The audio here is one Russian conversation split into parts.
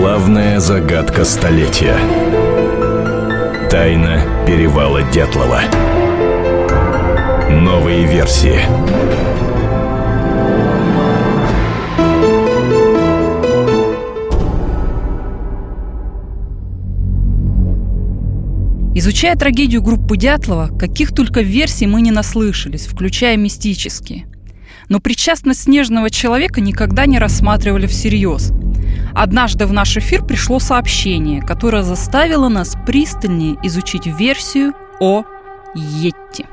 Главная загадка столетия. Тайна перевала Дятлова. Новые версии. Изучая трагедию группы Дятлова, каких только версий мы не наслышались, включая мистические. Но причастность снежного человека никогда не рассматривали всерьез. Однажды в наш эфир пришло сообщение, которое заставило нас пристальнее изучить версию о Йетти.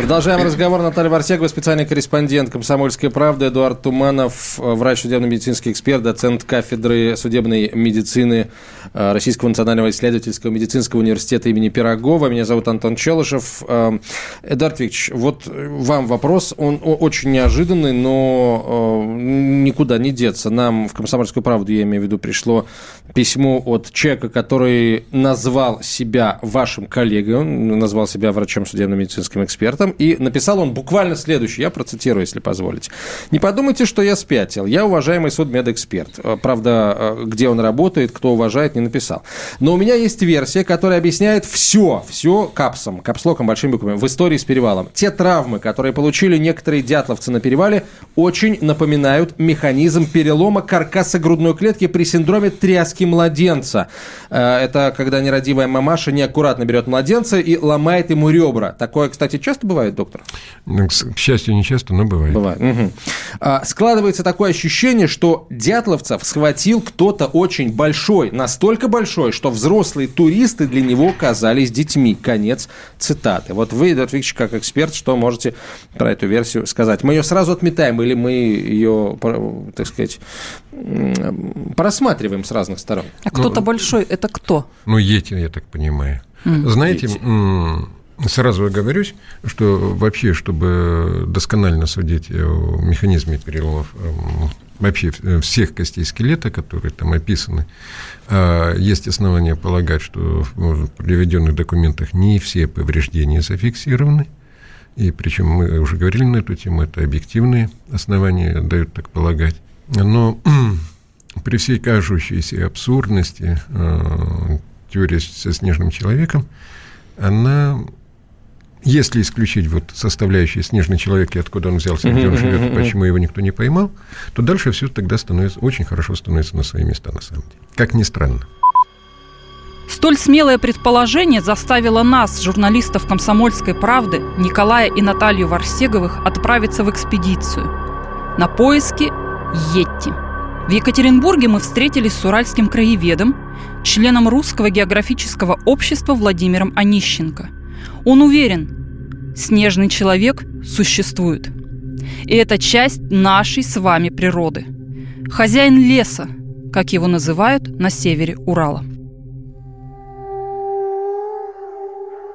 Продолжаем разговор. Наталья Варсегова, специальный корреспондент «Комсомольской правды», Эдуард Туманов, врач судебно-медицинский эксперт, доцент кафедры судебной медицины э, Российского национального исследовательского медицинского университета имени Пирогова. Меня зовут Антон Челышев. Э, Эдуард Викторович, вот вам вопрос. Он очень неожиданный, но э, никуда не деться. Нам в «Комсомольскую правду», я имею в виду, пришло письмо от человека, который назвал себя вашим коллегой, назвал себя врачом судебно-медицинским экспертом, этом, и написал он буквально следующее, я процитирую, если позволите. «Не подумайте, что я спятил. Я уважаемый судмедэксперт. Э, правда, э, где он работает, кто уважает, не написал. Но у меня есть версия, которая объясняет все, все капсом, капслоком, большими буквами, в истории с перевалом. Те травмы, которые получили некоторые дятловцы на перевале, очень напоминают механизм перелома каркаса грудной клетки при синдроме тряски младенца. Э, это когда нерадивая мамаша неаккуратно берет младенца и ломает ему ребра. Такое, кстати, часто бывает? Бывает, доктор? Ну, к счастью, не часто, но бывает. Бывает. Угу. А, складывается такое ощущение, что дятловцев схватил кто-то очень большой, настолько большой, что взрослые туристы для него казались детьми. Конец цитаты. Вот вы, Эдуард Викторович, как эксперт, что можете про эту версию сказать? Мы ее сразу отметаем или мы ее, так сказать, просматриваем с разных сторон? А кто-то ну, большой – это кто? Ну, Йети, я так понимаю. Mm. Знаете, Сразу оговорюсь, что вообще, чтобы досконально судить о механизме переломов эм, вообще всех костей скелета, которые там описаны, а, есть основания полагать, что в приведенных документах не все повреждения зафиксированы. И причем мы уже говорили на эту тему, это объективные основания дают так полагать. Но при всей кажущейся абсурдности э, теория со снежным человеком, она если исключить вот составляющие снежный человек и откуда он взялся, где он живет, почему его никто не поймал, то дальше все тогда становится очень хорошо становится на свои места на самом деле. Как ни странно. Столь смелое предположение заставило нас, журналистов «Комсомольской правды», Николая и Наталью Варсеговых, отправиться в экспедицию на поиски Йетти. В Екатеринбурге мы встретились с уральским краеведом, членом Русского географического общества Владимиром Онищенко – он уверен, снежный человек существует. И это часть нашей с вами природы. Хозяин леса, как его называют на севере Урала.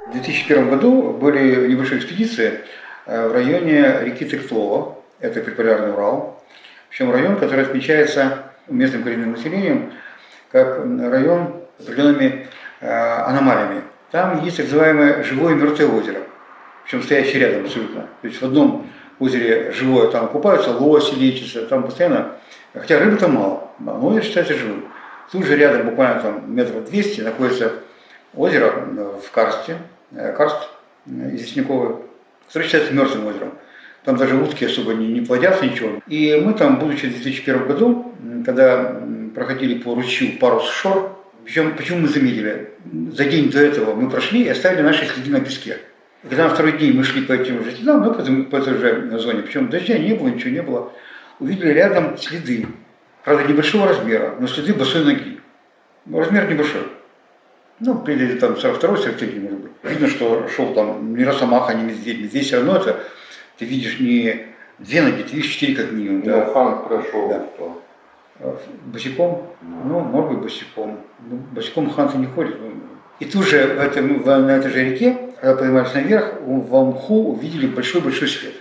В 2001 году были небольшие экспедиции э, в районе реки Тыртлова, это предполярный Урал. Причем район, который отмечается местным коренным населением как район определенными э, аномалиями. Там есть так называемое живое мертвое озеро, причем стоящее рядом абсолютно. То есть в одном озере живое, там купаются лоси, лечатся, там постоянно, хотя рыбы там мало, но озеро считается живым. Тут же рядом, буквально там метров 200, находится озеро э, в Карсте, э, Карст э, известняковый, которое считается мертвым озером. Там даже утки особо не, не плодятся, ничего. И мы там, будучи в 2001 году, когда проходили по ручью Парус Шор, причем, почему мы заметили? За день до этого мы прошли и оставили наши следы на песке. И когда на второй день мы шли по этим же следам, ну, по, по этой же зоне, причем дождя не было, ничего не было, увидели рядом следы. Правда, небольшого размера, но следы босой ноги. Ну, размер небольшой. Ну, или там 42-43, может быть. Видно, что шел там не росомаха, не медведь. Медведь все равно это, ты видишь не две ноги, ты видишь четыре как минимум. Да, хан прошел. Да. Босиком? Ну, может быть, босиком. Ну, босиком ханты не ходят. И тут же в этом, на этой же реке, когда поднимались наверх, в мху увидели большой-большой свет.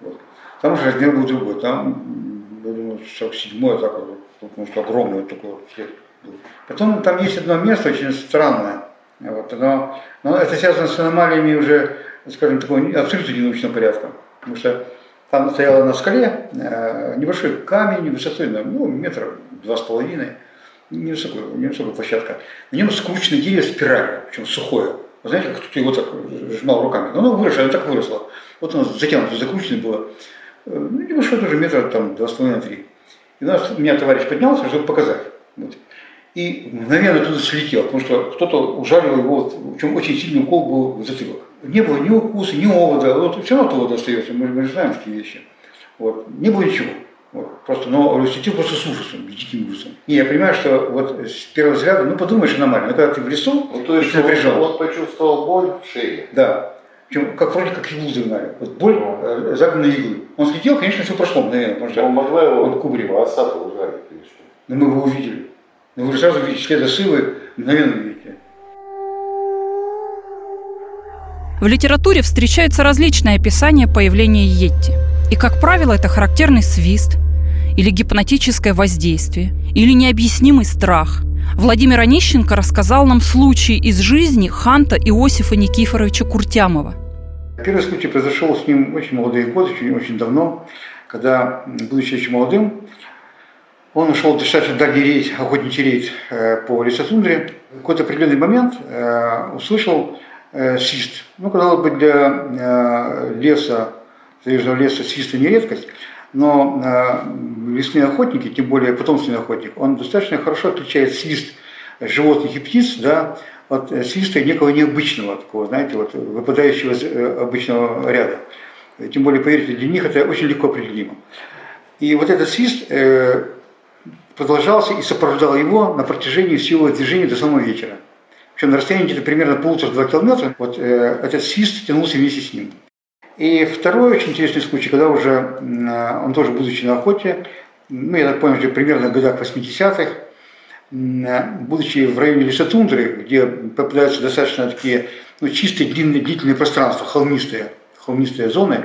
Вот. Там уже размер был другой. Там, я думаю, 47-й, так вот, потому что огромный вот такой вот свет был. Потом там есть одно место очень странное. Вот, но, но это связано с аномалиями уже, скажем, такого абсолютно ненаучного порядка. Потому что там стояла на скале э, небольшой камень высотой, ну, метра два с половиной. невысокая, невысокая площадка. На нем скручено дерево спиралью, причем сухое. Вы знаете, как кто-то его так сжимал руками. Но оно выросло, оно так выросло. Вот оно затянуто, закручено было. Э, ну, небольшое тоже метра там два с половиной три. И у нас, у меня товарищ поднялся, чтобы показать. Вот. И мгновенно оттуда слетел, потому что кто-то ужалил его, вот, причем очень сильный укол был в затылок. Не было ни укуса, ни овода, вот, все равно овод остается, мы, мы же знаем такие вещи. Вот. Не было ничего. Вот. Просто, но летел просто с ужасом, с диким ужасом. Не, я понимаю, что вот с первого взгляда, ну подумаешь, аномально, но когда ты в лесу, ну, то есть ты напряжен. Он почувствовал боль в шее. Да. Причем, как вроде как иглу загнали. Вот боль э, загнанной иглы. Он слетел, конечно, все прошло мгновенно, потому что он могла его он ужалить или что? Но мы его увидели. Но вы же сразу видите следы сывы, мгновенно видите. В литературе встречаются различные описания появления Йетти. И, как правило, это характерный свист, или гипнотическое воздействие, или необъяснимый страх. Владимир Онищенко рассказал нам случай из жизни Ханта Иосифа Никифоровича Куртямова. Первый случай произошел с ним очень молодые годы, очень, очень давно, когда, будучи очень молодым, он ушел в достаточно дальний рейд, охотничий рейд э, по лесотундре. В какой-то определенный момент э, услышал э, свист. Ну, казалось бы, для леса, заряженного леса свиста не редкость, но лесные охотники, тем более потомственный охотник, он достаточно хорошо отличает свист животных и птиц, да, от свиста некого необычного, такого, знаете, вот, выпадающего из обычного ряда. Тем более, поверьте, для них это очень легко определимо. И вот этот свист продолжался и сопровождал его на протяжении всего движения до самого вечера. Причем на расстоянии где-то примерно полутора-два километра вот, э, этот свист тянулся вместе с ним. И второй очень интересный случай, когда уже э, он тоже, будучи на охоте, ну, я так понял, что примерно в годах 80-х, э, будучи в районе лесотундры, где попадаются достаточно такие ну, чистые, длинные, длительные пространства, холмистые, холмистые зоны,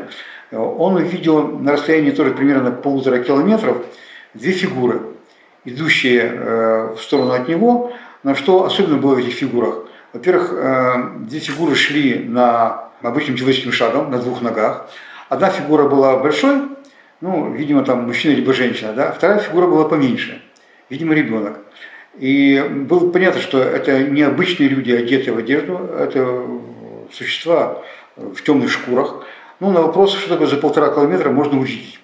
э, он увидел на расстоянии тоже примерно полутора километров две фигуры – идущие э, в сторону от него. Но что особенно было в этих фигурах? Во-первых, э, две фигуры шли на обычным человеческим шагом, на двух ногах. Одна фигура была большой, ну, видимо, там мужчина либо женщина, да, вторая фигура была поменьше, видимо, ребенок. И было понятно, что это не обычные люди, одетые в одежду, это существа в темных шкурах. Ну, на вопрос, что такое за полтора километра, можно увидеть.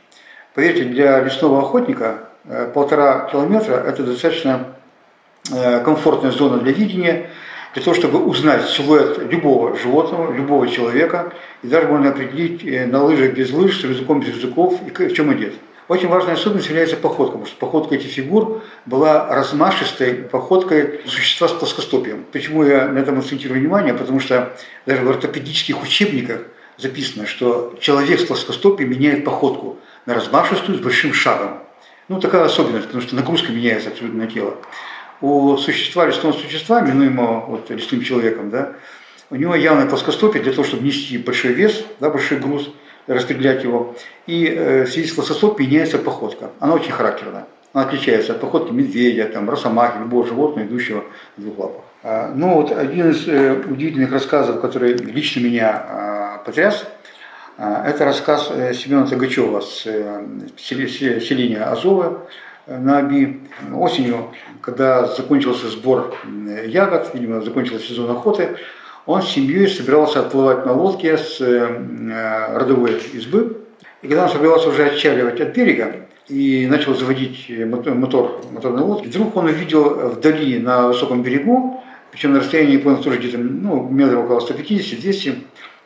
Поверьте, для лесного охотника полтора километра – это достаточно э, комфортная зона для видения, для того, чтобы узнать силуэт любого животного, любого человека, и даже можно определить э, на лыжах без лыж, с рюкзаком без рюкзаков, и в чем одет. Очень важной особенностью является походка, потому что походка этих фигур была размашистой походкой существа с плоскостопием. Почему я на этом акцентирую внимание? Потому что даже в ортопедических учебниках записано, что человек с плоскостопием меняет походку на размашистую с большим шагом. Ну, такая особенность, потому что нагрузка меняется абсолютно на тело. У существа, лесного существа, именуемого вот, лесным человеком, да, у него явное плоскостопие для того, чтобы нести большой вес, да, большой груз, распределять его. И э, в связи с плоскостопием меняется походка. Она очень характерная. Она отличается от походки медведя, там, росомахи, любого животного, идущего в двух лапах. А, ну вот один из э, удивительных рассказов, который лично меня э, потряс – это рассказ э, Семена с э, селения Азова э, на Аби. Осенью, когда закончился сбор ягод, видимо, закончился сезон охоты, он с семьей собирался отплывать на лодке с родовой избы. И когда он собирался уже отчаливать от берега, и начал заводить мотор, моторной лодки, вдруг он увидел вдали на высоком берегу, причем на расстоянии, понял, тоже где-то ну, метров около 150-200,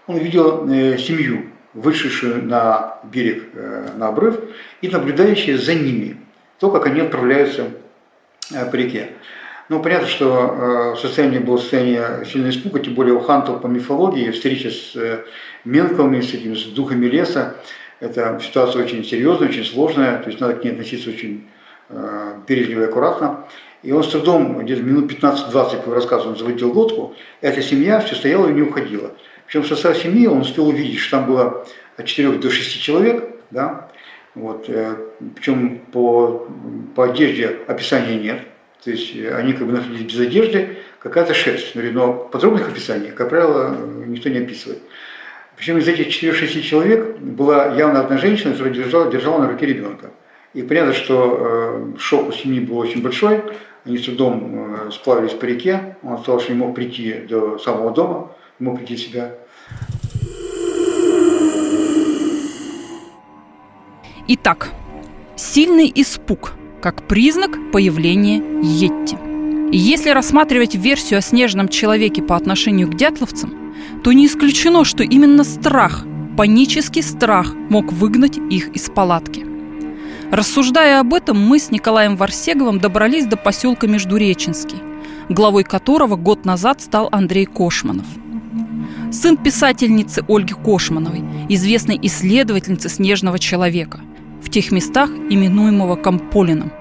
он увидел семью вышедшую на берег, э, на обрыв, и наблюдающие за ними, то, как они отправляются э, по реке. Ну, понятно, что э, состояние было состояние сильного испуга, тем более у хантов по мифологии, встреча с менками, с этими с духами леса, это ситуация очень серьезная, очень сложная, то есть надо к ней относиться очень бережливо и аккуратно. И он с трудом, где-то минут 15-20 по рассказу, он заводил лодку, эта семья все стояла и не уходила. Причем в состав семьи он успел увидеть, что там было от 4 до 6 человек, да, вот, э, причем по, по одежде описания нет, то есть э, они как бы находились без одежды, какая-то шерсть, но подробных описаний, как правило, никто не описывает. Причем из этих 4-6 человек была явно одна женщина, которая держала, держала на руке ребенка. И понятно, что э, шок у семьи был очень большой. Они с трудом э, сплавились по реке. Он сказал, что не мог прийти до самого дома, не мог прийти в себя. Итак, сильный испуг как признак появления Йетти. И если рассматривать версию о снежном человеке по отношению к дятловцам, то не исключено, что именно страх, панический страх мог выгнать их из палатки. Рассуждая об этом, мы с Николаем Варсеговым добрались до поселка Междуреченский, главой которого год назад стал Андрей Кошманов. Сын писательницы Ольги Кошмановой, известной исследовательницы снежного человека, в тех местах, именуемого Камполином.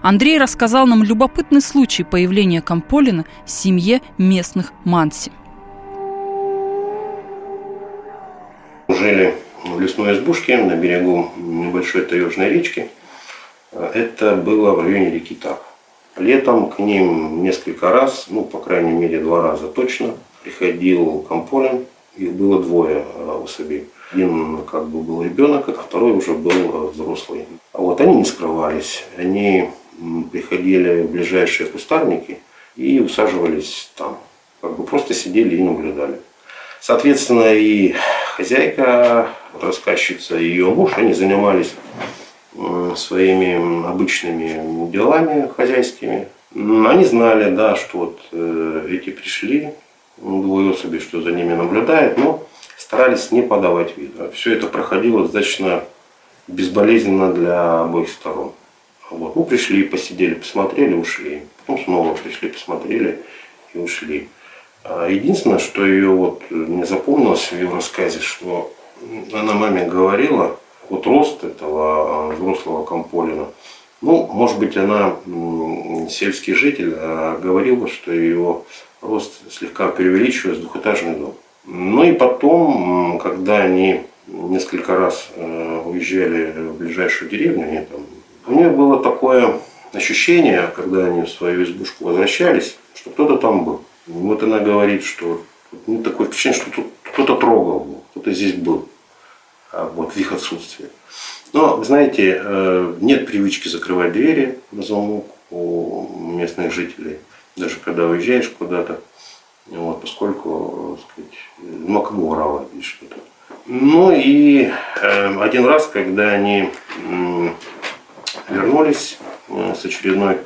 Андрей рассказал нам любопытный случай появления Камполина в семье местных Манси. Жили в лесной избушке на берегу небольшой таежной речки. Это было в районе реки Тап. Летом к ним несколько раз, ну, по крайней мере, два раза точно, приходил Комполин. Их было двое э, особей. Один как бы был ребенок, а второй уже был э, взрослый. А вот они не скрывались. Они приходили в ближайшие кустарники и усаживались там. Как бы просто сидели и наблюдали. Соответственно, и хозяйка, рассказчица и ее муж, они занимались своими обычными делами хозяйскими. Они знали, да, что вот э, эти пришли, двое особей, что за ними наблюдают, но старались не подавать вида. Все это проходило достаточно безболезненно для обоих сторон. Вот. Ну, пришли, посидели, посмотрели, ушли. Потом снова пришли, посмотрели и ушли. А единственное, что ее вот не запомнилось в ее рассказе, что она маме говорила, вот рост этого взрослого Комполина, ну, может быть, она сельский житель, а говорила, что ее рост слегка преувеличивает двухэтажный дом. Ну и потом, когда они несколько раз э, уезжали в ближайшую деревню, они там, у нее было такое ощущение, когда они в свою избушку возвращались, что кто-то там был. Вот она говорит, что ну, такое впечатление, что тут кто-то трогал, кто-то здесь был, а вот в их отсутствие. Но, знаете, э, нет привычки закрывать двери на замок у местных жителей, даже когда уезжаешь куда-то, вот, поскольку, сказать, ну, а кому воровать или что-то. Ну и э, один раз, когда они э, вернулись э, с очередной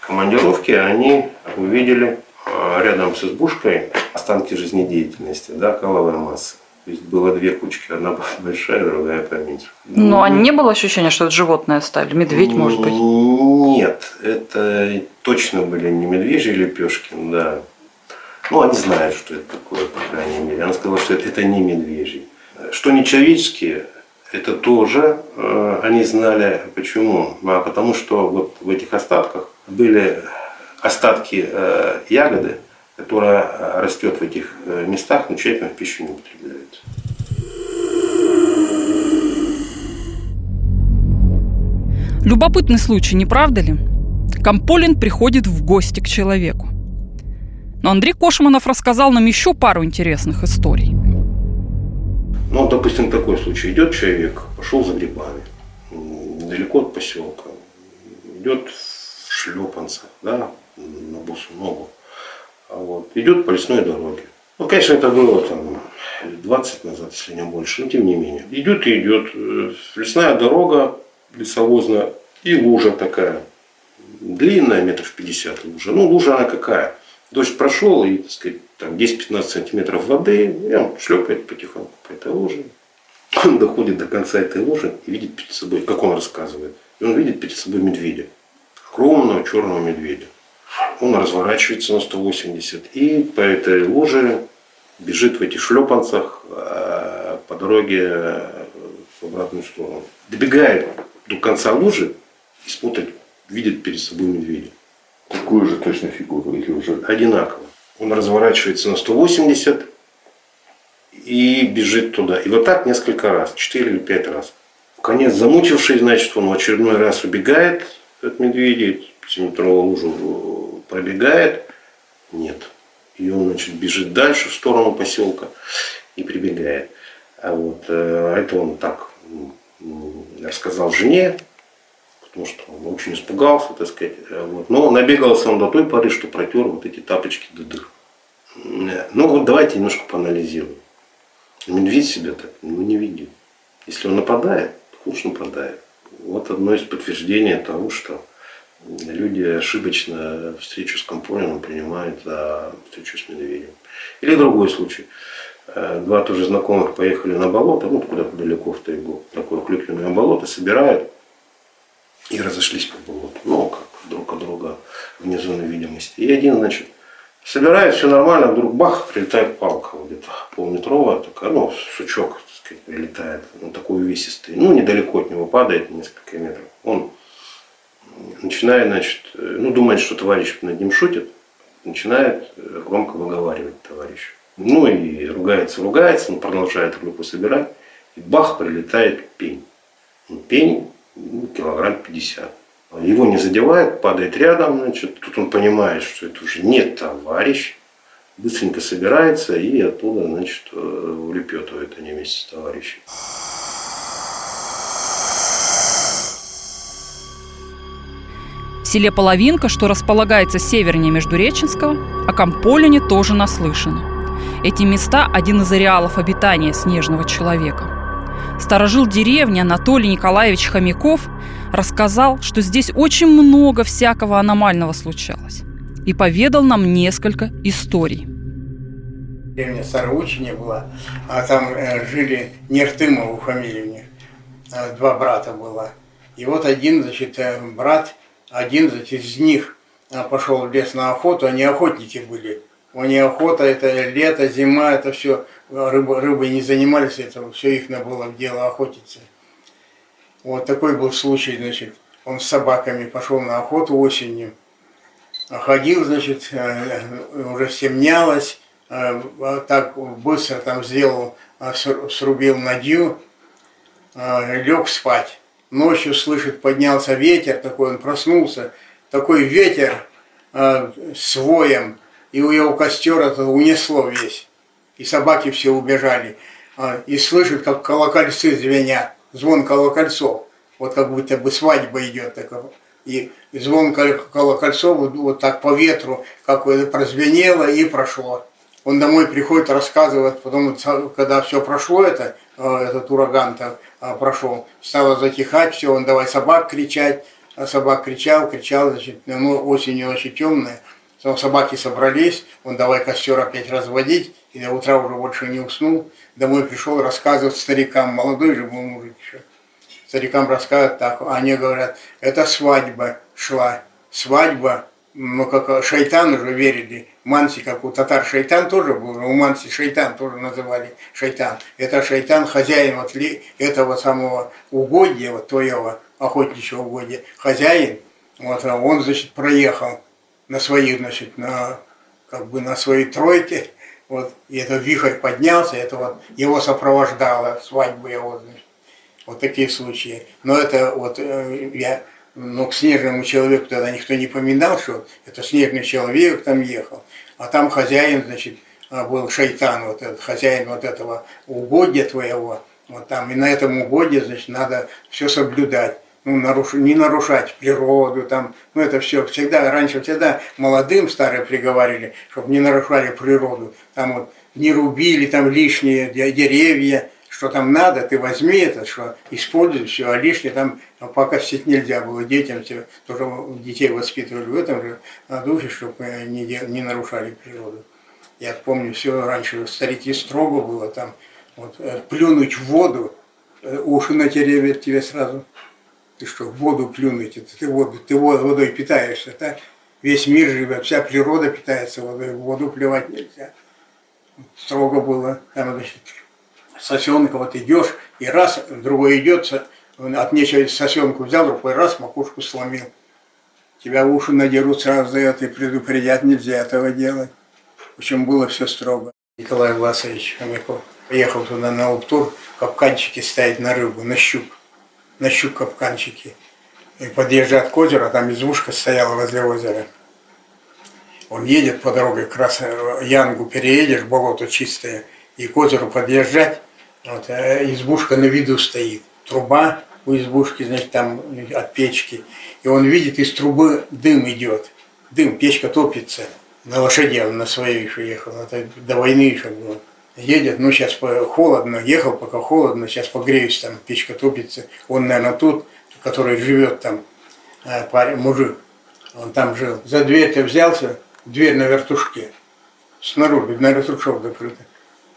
командировки, они увидели Э, рядом с избушкой останки жизнедеятельности, да, каловая масса. То есть было две кучки, одна большая, другая поменьше. Но ну, а не было ощущения, что это животное стали? Медведь, может быть? Нет, это точно были не медвежьи лепешки, да. Ну, они знают, что это такое, по крайней мере. Она сказала, что это, это не медвежий. Что не человеческие, это тоже э, они знали. Почему? А потому что вот в этих остатках были остатки э, ягоды, которая э, растет в этих э, местах, но человеком в пищу не употребляется. Любопытный случай, не правда ли? Комполин приходит в гости к человеку. Но Андрей Кошманов рассказал нам еще пару интересных историй. Ну, допустим, такой случай. Идет человек, пошел за грибами, далеко от поселка, идет в шлепанцах, да, на босу ногу. А вот. Идет по лесной дороге. Ну, конечно, это было там 20 назад, если не больше, но тем не менее. Идет и идет. Э, лесная дорога лесовозная и лужа такая. Длинная, метров 50 лужа. Ну, лужа она какая? Дождь прошел, и, так сказать, там 10-15 сантиметров воды, и он шлепает потихоньку по этой луже. Он доходит до конца этой лужи и видит перед собой, как он рассказывает, и он видит перед собой медведя. Огромного черного медведя он разворачивается на 180 и по этой луже бежит в этих шлепанцах э, по дороге э, в обратную сторону. Добегает до конца лужи и смотрит, видит перед собой медведя. Такую же точно фигуру или уже? Одинаково. Он разворачивается на 180 и бежит туда. И вот так несколько раз, 4 или 5 раз. В конец замучившись, значит, он в очередной раз убегает от медведя, 7-метровую лужу пробегает, нет. И он, значит, бежит дальше в сторону поселка и прибегает. А вот э, это он так рассказал жене, потому что он очень испугался, так сказать. Вот. Но набегался он до той поры, что протер вот эти тапочки до дыр. Ну вот давайте немножко поанализируем. Медведь себя так ну, не видит. Если он нападает, то уж нападает. Вот одно из подтверждений того, что люди ошибочно встречу с компонином принимают за встречу с медведем. Или другой случай. Э, два тоже знакомых поехали на болото, ну куда-то далеко в тайгу, такое клюквенное болото, собирают и разошлись по болоту. Ну, как друг от друга вне зоны видимости. И один, значит, собирает, все нормально, вдруг бах, прилетает палка где-то полметровая, такая, ну, сучок, так сказать, прилетает, ну, такой увесистый, ну, недалеко от него падает, несколько метров. Он начинает, значит, ну, думает, что товарищ над ним шутит, начинает э, громко выговаривать товарищу. Ну и ругается, ругается, он продолжает группу собирать, и бах, прилетает пень. Ну, пень ну, килограмм 50. Его не задевает, падает рядом, значит, тут он понимает, что это уже не товарищ, быстренько собирается и оттуда, значит, э, улепетывает они вместе с товарищем. Селе Половинка, что располагается севернее Междуреченского, о Камполине тоже наслышано. Эти места – один из ареалов обитания снежного человека. Сторожил деревни Анатолий Николаевич Хомяков рассказал, что здесь очень много всякого аномального случалось. И поведал нам несколько историй. Деревня Староучине была, а там э, жили Нертымову фамилию э, два брата было. И вот один, значит, э, брат один из них а, пошел в лес на охоту, они охотники были. У них охота, это лето, зима, это все, рыба, рыбой не занимались, это все их было в дело охотиться. Вот такой был случай, значит, он с собаками пошел на охоту осенью, ходил, значит, э, уже стемнялось, э, так быстро там сделал, э, срубил надью, лег спать ночью слышит, поднялся ветер такой, он проснулся, такой ветер э, с и у его костер это унесло весь. И собаки все убежали. Э, и слышит, как колокольцы звенят, звон колокольцов. Вот как будто бы свадьба идет. Так, и, звон колокольцов вот, так по ветру, как прозвенело и прошло. Он домой приходит, рассказывает, потом, когда все прошло это, э, этот ураган -то, прошел. Стало затихать, все, он давай собак кричать. А собак кричал, кричал, значит, ну, осенью очень темная. Собаки собрались, он давай костер опять разводить, и до утра уже больше не уснул. Домой пришел рассказывать старикам, молодой же был мужик еще. Старикам рассказывают так, они говорят, это свадьба шла, свадьба ну, как шайтан уже верили, Манси, как у татар шайтан тоже был, у Манси шайтан тоже называли шайтан. Это шайтан, хозяин вот этого самого угодья, вот твоего охотничьего угодья, хозяин, вот, а он, значит, проехал на своей, значит, на, как бы на своей тройке, вот, и этот вихрь поднялся, это вот его сопровождало свадьбу его, значит, вот такие случаи. Но это вот э, я но к снежному человеку тогда никто не поминал, что это снежный человек там ехал. А там хозяин, значит, а, был шайтан, вот этот хозяин вот этого угодья твоего. Вот там, и на этом угодье, значит, надо все соблюдать. Ну, наруш... не нарушать природу, там, ну, это все всегда, раньше всегда молодым старые приговаривали, чтобы не нарушали природу, там вот не рубили там лишние деревья, что там надо, ты возьми это, что используй все, а лишнее там пока сидеть нельзя было детям, все, тоже детей воспитывали в этом же духе, чтобы не, не нарушали природу. Я помню, все раньше старики строго было, там вот, э, плюнуть в воду, э, уши натеревят тебе сразу. Ты что, в воду плюнуть, это ты, воду, ты водой питаешься, так? Весь мир живет, вся природа питается водой, в воду плевать нельзя. Строго было, там, значит, сосенка, вот идешь, и раз, другой идет, от нечего сосенку взял, рукой раз, макушку сломил. Тебя в уши надерут сразу и предупредят, нельзя этого делать. В общем, было все строго. Николай Власович Хомяков поехал туда на луптур, капканчики ставить на рыбу, на щук. На щук капканчики. И подъезжает к озеру, а там избушка стояла возле озера. Он едет по дороге, как раз Янгу переедешь, болото чистое, и к озеру подъезжать, вот, а избушка на виду стоит, труба, у избушки, значит, там от печки. И он видит, из трубы дым идет. Дым, печка топится. На лошади он на своей еще ехал. Это до войны еще было. Едет, ну сейчас холодно, ехал пока холодно, сейчас погреюсь, там печка топится. Он, наверное, тут, который живет там, э, парень, мужик, он там жил. За дверь-то взялся, дверь на вертушке. Снаружи, на вертушок закрыта.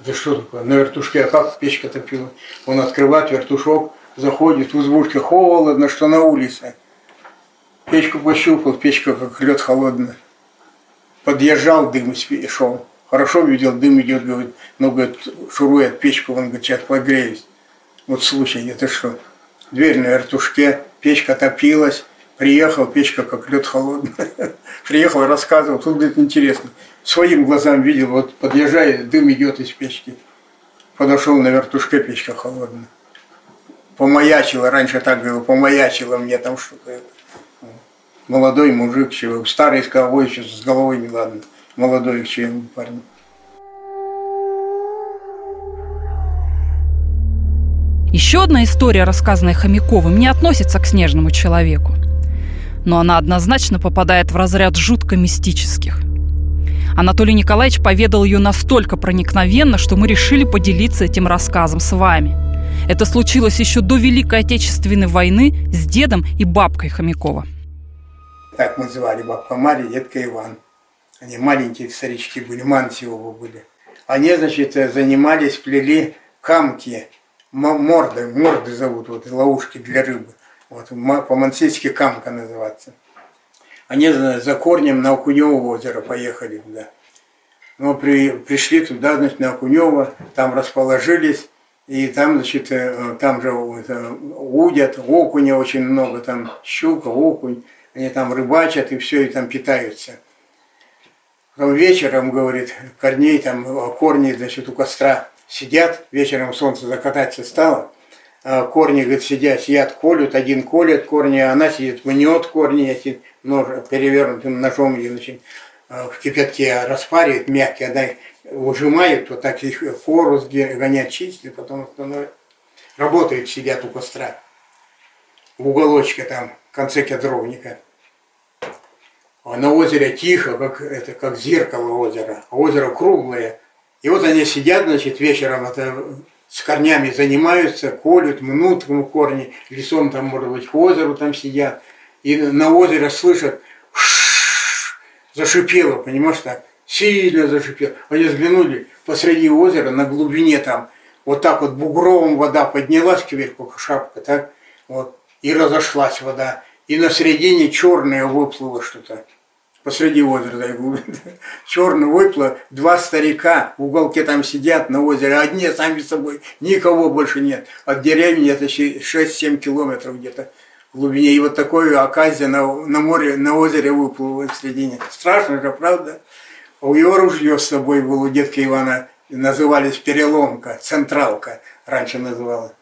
Это что такое? На вертушке, а как печка топила? Он открывает вертушок, заходит в избушке, холодно, что на улице. Печку пощупал, печка как лед холодная. Подъезжал, дым и шел. Хорошо видел, дым идет, говорит, ну, говорит, шурует печку, он говорит, сейчас погреюсь. Вот случай, это что? Дверь на вертушке, печка топилась, приехал, печка как лед холодная. Приехал, рассказывал, тут, говорит, интересно своим глазам видел, вот подъезжает, дым идет из печки. Подошел на вертушке, печка холодная. Помаячило, раньше так было, помаячило мне там что-то. Молодой мужик, чего, старый с головой, еще с головой не ладно. Молодой чем парень. Еще одна история, рассказанная Хомяковым, не относится к снежному человеку. Но она однозначно попадает в разряд жутко мистических – Анатолий Николаевич поведал ее настолько проникновенно, что мы решили поделиться этим рассказом с вами. Это случилось еще до Великой Отечественной войны с дедом и бабкой Хомякова. Так мы звали бабка Мария, дедка Иван. Они маленькие старички были, мантиовы были. Они, значит, занимались, плели камки, морды, морды зовут, вот ловушки для рыбы. Вот, по-мансийски камка называется. Они за корнем на Окунево озеро поехали туда. Но при, пришли туда, значит, на Окунево, там расположились, и там, значит, э, там же это, удят, окуня очень много, там щука, окунь, они там рыбачат и все, и там питаются. Потом вечером, говорит, корней там, корни, значит, у костра сидят, вечером солнце закататься стало, а корни, говорит, сидят, сидят, колют, один колет корни, а она сидит, мнет корни эти, нож перевернутым ножом значит, э, в кипятке распаривает, мягкие, она выжимает, вот так их кору гонять, чистит, потом становится. Работают, сидят у костра. В уголочке там, в конце кедровника. А на озере тихо, как, это, как зеркало озера. А озеро круглое. И вот они сидят, значит, вечером это, с корнями занимаются, колют, мнут корни, лесом там, может быть, к озеру там сидят и на озере слышат, зашипело, понимаешь, так, сильно зашипело. Они взглянули посреди озера, на глубине там, вот так вот бугровым вода поднялась кверху, как шапка, так, вот, и разошлась вода. И на середине черное выплыло что-то. Посреди озера, да, черное выплыло, два старика в уголке там сидят на озере, одни сами собой, никого больше нет. От деревни это 6-7 километров где-то глубине. И вот такое оказия на, на море, на озере выплыло в середине. Страшно же, правда? У его ружье с собой было у детка Ивана, назывались переломка, централка раньше называла.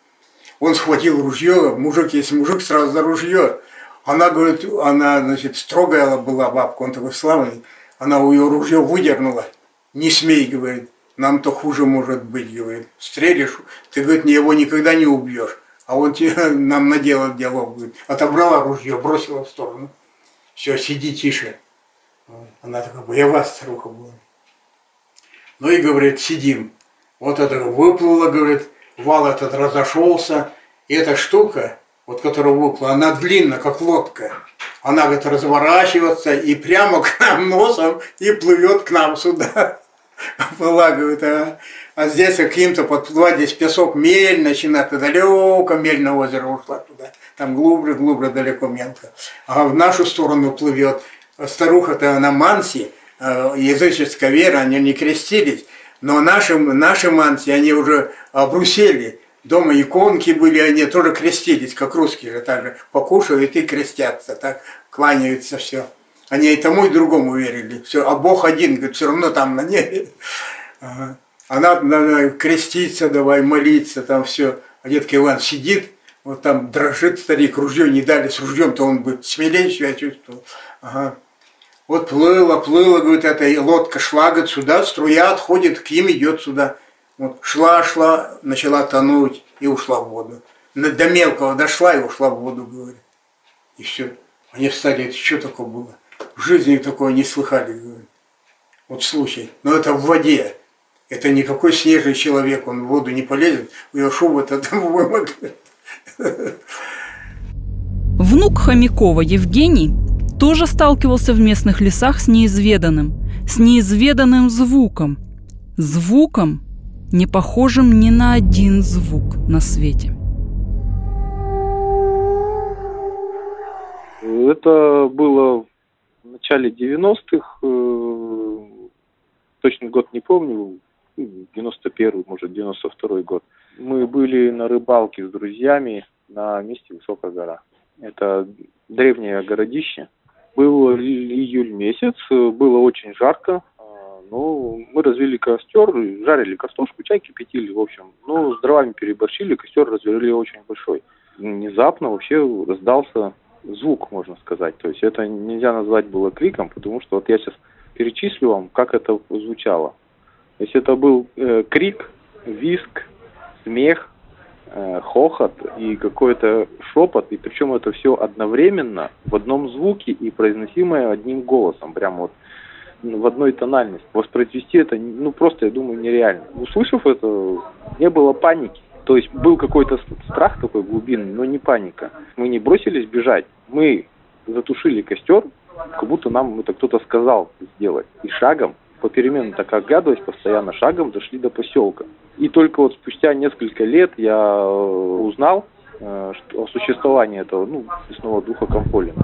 Он схватил ружье, мужик есть мужик, сразу за ружье. Она, говорит, она, значит, строгая была бабка, он такой славный. Она у ее ружье выдернула. Не смей, говорит, нам то хуже может быть, говорит. Стрелишь, ты, говорит, его никогда не убьешь. А он нам наделал диалог, говорит, отобрала ружье, бросила в сторону. Все, сиди тише. Она такая боевая старуха была. Ну и говорит, сидим. Вот это выплыло, говорит, вал этот разошелся. И эта штука, вот которая выплыла, она длинная, как лодка. Она, говорит, разворачивается и прямо к нам носом и плывет к нам сюда. Была, говорит, а а здесь каким-то подплывать, здесь песок, мель начинает, далеко мель на озеро ушла туда, там глубже, глубже, далеко мелко. А в нашу сторону плывет старуха-то на Манси, э, языческая вера, они не крестились, но наши, наши Манси, они уже обрусели, дома иконки были, они тоже крестились, как русские же, так же покушают и крестятся, так кланяются все. Они и тому, и другому верили. Все, а Бог один, говорит, все равно там на небе. Ага. А надо, надо креститься, давай молиться, там все. А дедка Иван сидит, вот там дрожит старик, ружье не дали, с ружьем-то он бы смелее себя чувствовал. Ага. Вот плыла, плыла, говорит, эта лодка шла, говорит, сюда, струя отходит, к ним идет сюда. Вот шла, шла, начала тонуть и ушла в воду. до мелкого дошла и ушла в воду, говорит. И все. Они встали, это что такое было? В жизни такого не слыхали, говорит. Вот случай. Но это в воде. Это никакой снежный человек, он в воду не полезет, я шубу это вымок. Внук Хомякова Евгений тоже сталкивался в местных лесах с неизведанным, с неизведанным звуком. Звуком, не похожим ни на один звук на свете. Это было в начале 90-х, э, точный год не помню, 91 может, 92 год. Мы были на рыбалке с друзьями на месте Высокая гора. Это древнее городище. Был июль месяц, было очень жарко, а, но мы развели костер, жарили картошку, чай кипятили, в общем. Ну, с дровами переборщили, костер развели очень большой. Внезапно вообще раздался звук, можно сказать. То есть это нельзя назвать было криком, потому что вот я сейчас перечислю вам, как это звучало. То есть это был э, крик, виск, смех, э, хохот и какой-то шепот, и причем это все одновременно в одном звуке и произносимое одним голосом, прям вот в одной тональности. Воспроизвести это, ну, просто, я думаю, нереально. Услышав это, не было паники. То есть был какой-то страх такой глубинный, но не паника. Мы не бросились бежать. Мы затушили костер, как будто нам это кто-то сказал сделать. И шагом попеременно так оглядываясь, постоянно шагом дошли до поселка. И только вот спустя несколько лет я э, узнал э, что, о существовании этого ну, лесного духа Комполина.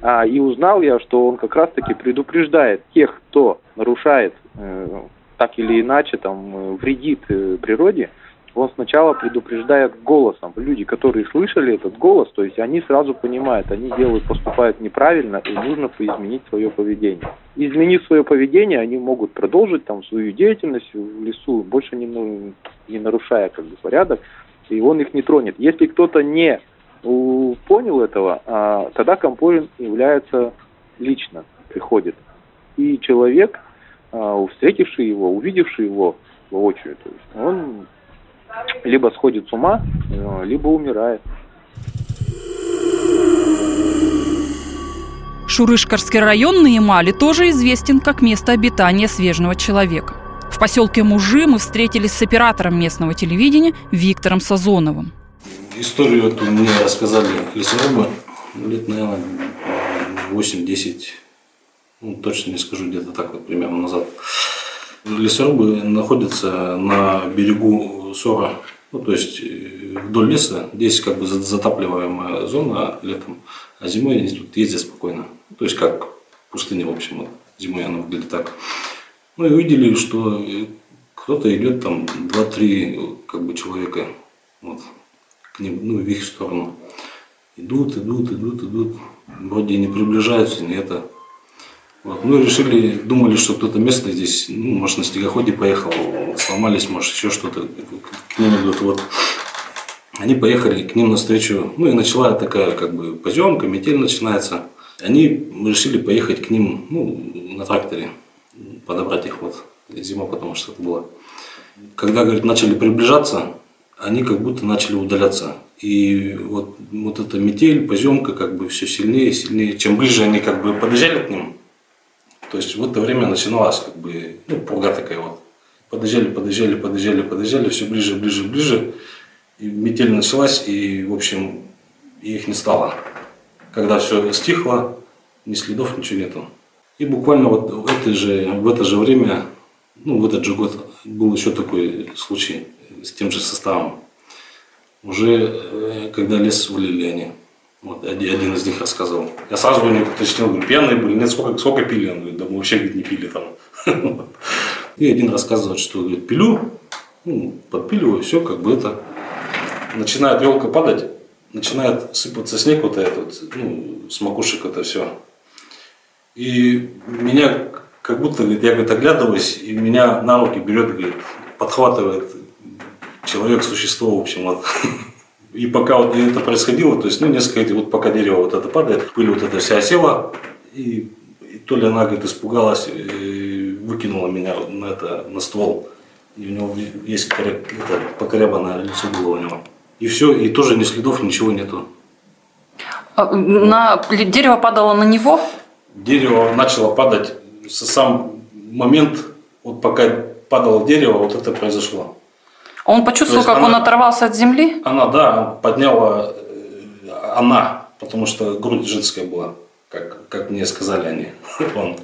А, и узнал я, что он как раз-таки предупреждает тех, кто нарушает э, так или иначе, там, э, вредит э, природе, он сначала предупреждает голосом. Люди, которые слышали этот голос, то есть они сразу понимают, они делают, поступают неправильно, и нужно изменить свое поведение. Изменив свое поведение, они могут продолжить там свою деятельность в лесу, больше не, не нарушая как бы порядок, и он их не тронет. Если кто-то не понял этого, а, тогда компорин является лично, приходит. И человек, а, встретивший его, увидевший его воочию, то есть он либо сходит с ума, либо умирает. Шурышкарский район на Ямале тоже известен как место обитания свежего человека. В поселке Мужи мы встретились с оператором местного телевидения Виктором Сазоновым. Историю эту мне рассказали лесорубы лет, наверное, 8-10, ну, точно не скажу, где-то так вот примерно назад. Лесорубы находятся на берегу Сора, ну, то есть э, вдоль леса. Здесь как бы затапливаемая зона летом, а зимой они тут ездят спокойно. То есть как пустыня, в общем, вот. зимой она выглядит так. Ну и увидели, что э, кто-то идет там 2-3 как бы человека вот, к ним, ну, в их сторону. Идут, идут, идут, идут. Вроде не приближаются, не это. Вот. Мы решили, думали, что кто-то местный здесь, ну, может, на снегоходе поехал, сломались, может, еще что-то к ним идут. Вот. Они поехали к ним навстречу, ну и начала такая как бы поземка, метель начинается. Они решили поехать к ним ну, на тракторе, подобрать их вот зима, потому что это было. Когда, говорит, начали приближаться, они как будто начали удаляться. И вот, вот эта метель, поземка как бы все сильнее и сильнее. Чем ближе они как бы подъезжали к ним, то есть в это время начиналась как бы, ну, пурга такая вот. Подъезжали, подъезжали, подъезжали, подъезжали, все ближе, ближе, ближе. И метель началась, и, в общем, их не стало. Когда все стихло, ни следов, ничего нету. И буквально вот в это же, в это же время, ну, в этот же год был еще такой случай с тем же составом. Уже э, когда лес валили они. Вот один из них рассказывал. Я сразу у него уточнил, говорю, пьяные были, нет, сколько, сколько пили? Он говорит, да мы вообще говорит, не пили там. И один рассказывает, что говорит, пилю, ну, подпиливаю, все, как бы это. Начинает елка падать, начинает сыпаться снег вот этот, ну, с макушек это все. И меня как будто, говорит, я говорит, оглядываюсь, и меня на руки берет, говорит, подхватывает человек, существо, в общем, вот. И пока вот это происходило, то есть, ну, несколько, вот пока дерево вот это падает, пыль вот эта вся осела, и, и то ли она, говорит, испугалась, выкинула меня на, это, на ствол. И у него есть это, покорябанное лицо было у него. И все, и тоже ни следов, ничего нету. А, на дерево падало на него? Дерево начало падать сам момент, вот пока падало дерево, вот это произошло. Он почувствовал, как она, он оторвался от земли? Она, да, подняла, э, она, потому что грудь женская была, как, как мне сказали они, он.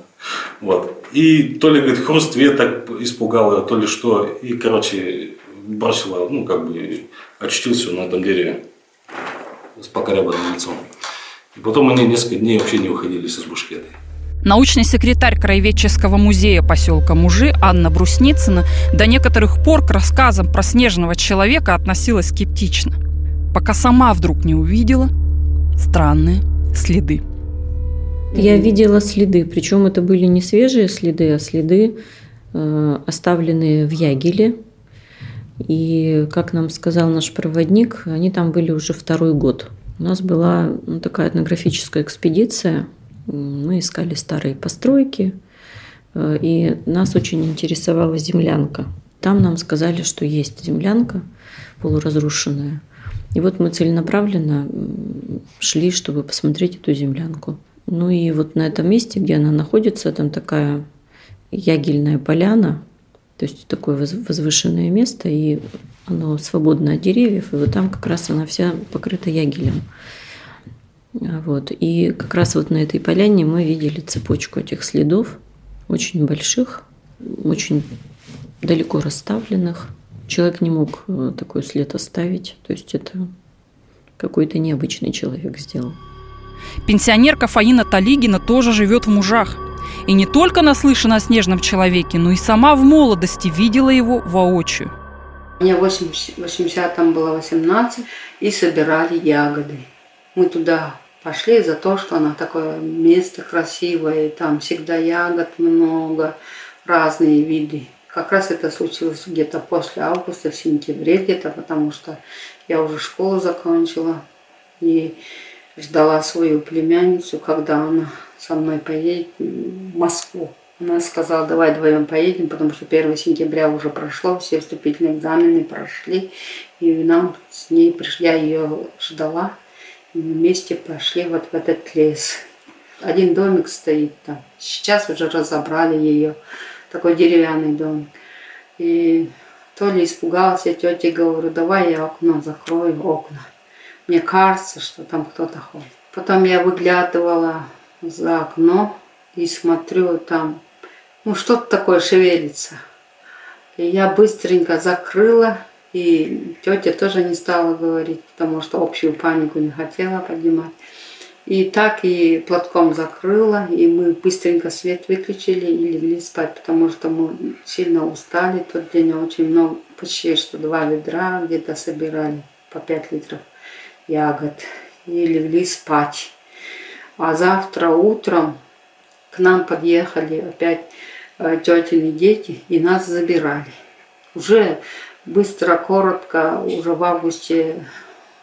Вот. И то ли, говорит, хруст веток испугал ее, то ли что. И, короче, бросила, ну, как бы, очутился на этом дереве с покорябанным лицом. И потом они несколько дней вообще не уходили с избушки этой. Научный секретарь Краеведческого музея поселка Мужи Анна Брусницына до некоторых пор к рассказам про снежного человека относилась скептично, пока сама вдруг не увидела странные следы. Я видела следы, причем это были не свежие следы, а следы, э, оставленные в Ягеле. И, как нам сказал наш проводник, они там были уже второй год. У нас была ну, такая этнографическая экспедиция. Мы искали старые постройки, э, и нас очень интересовала землянка. Там нам сказали, что есть землянка полуразрушенная. И вот мы целенаправленно шли, чтобы посмотреть эту землянку. Ну и вот на этом месте, где она находится, там такая ягельная поляна, то есть такое возвышенное место, и оно свободно от деревьев, и вот там как раз она вся покрыта ягелем. Вот. И как раз вот на этой поляне мы видели цепочку этих следов, очень больших, очень далеко расставленных. Человек не мог э, такой след оставить, то есть это какой-то необычный человек сделал. Пенсионерка Фаина Талигина тоже живет в мужах. И не только наслышана о снежном человеке, но и сама в молодости видела его воочию. Мне в 80-м было 18, и собирали ягоды. Мы туда пошли за то, что она такое место красивое, и там всегда ягод много, разные виды. Как раз это случилось где-то после августа, в сентябре где-то, потому что я уже школу закончила. И ждала свою племянницу, когда она со мной поедет в Москву. Она сказала, давай вдвоем поедем, потому что 1 сентября уже прошло, все вступительные экзамены прошли, и нам с ней пришли, я ее ждала, и вместе пошли вот в этот лес. Один домик стоит там, сейчас уже разобрали ее, такой деревянный домик. И то ли испугался, тете говорю, давай я окно закрою, окна. Мне кажется, что там кто-то ходит. Потом я выглядывала за окно и смотрю, там ну что-то такое шевелится. И я быстренько закрыла, и тетя тоже не стала говорить, потому что общую панику не хотела поднимать. И так и платком закрыла, и мы быстренько свет выключили и легли спать, потому что мы сильно устали. Тот день очень много, почти что два ведра где-то собирали по 5 литров ягод и легли спать. А завтра утром к нам подъехали опять э, тетины дети и нас забирали. Уже быстро, коротко, уже в августе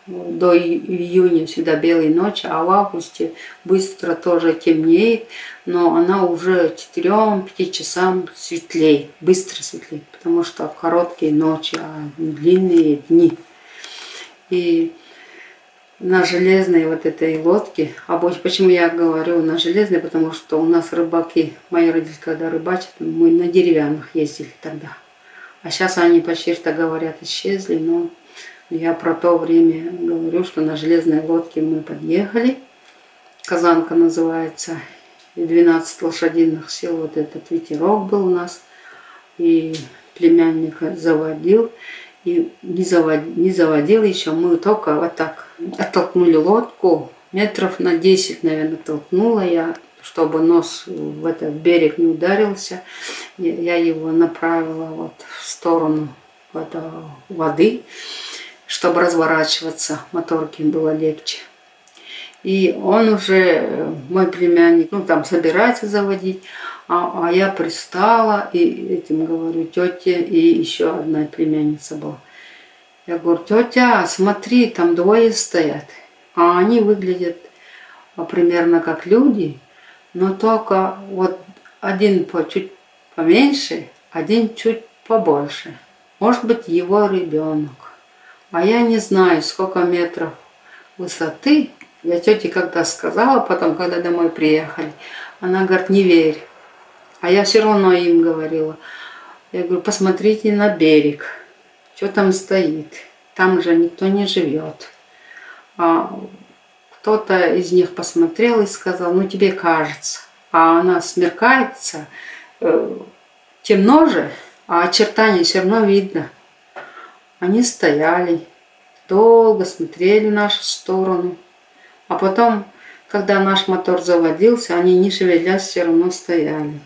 до июня всегда белые ночи, а в августе быстро тоже темнеет, но она уже 4-5 часам светлее, быстро светлеет, потому что короткие ночи, а длинные дни. И на железной вот этой лодке. А почему я говорю на железной? Потому что у нас рыбаки, мои родители, когда рыбачат, мы на деревянных ездили тогда. А сейчас они почти что говорят, исчезли, но я про то время говорю, что на железной лодке мы подъехали. Казанка называется. И 12 лошадиных сил вот этот ветерок был у нас. И племянник заводил. И не, завод, не заводил еще, мы только вот так оттолкнули лодку, метров на 10, наверное, толкнула я, чтобы нос в этот берег не ударился. Я его направила вот в сторону вот, воды, чтобы разворачиваться, моторки было легче. И он уже, мой племянник, ну там собирается заводить, а, а я пристала и этим говорю тете и еще одна племянница была. Я говорю, тетя, смотри, там двое стоят. А они выглядят а, примерно как люди, но только вот один по чуть поменьше, один чуть побольше. Может быть, его ребенок. А я не знаю, сколько метров высоты. Я тете когда сказала, потом, когда домой приехали, она говорит, не верь. А я все равно им говорила. Я говорю, посмотрите на берег, что там стоит. Там же никто не живет. А кто-то из них посмотрел и сказал, ну тебе кажется. А она смеркается, э, темно же, а очертания все равно видно. Они стояли, долго смотрели в нашу сторону. А потом, когда наш мотор заводился, они не шевелясь все равно стояли.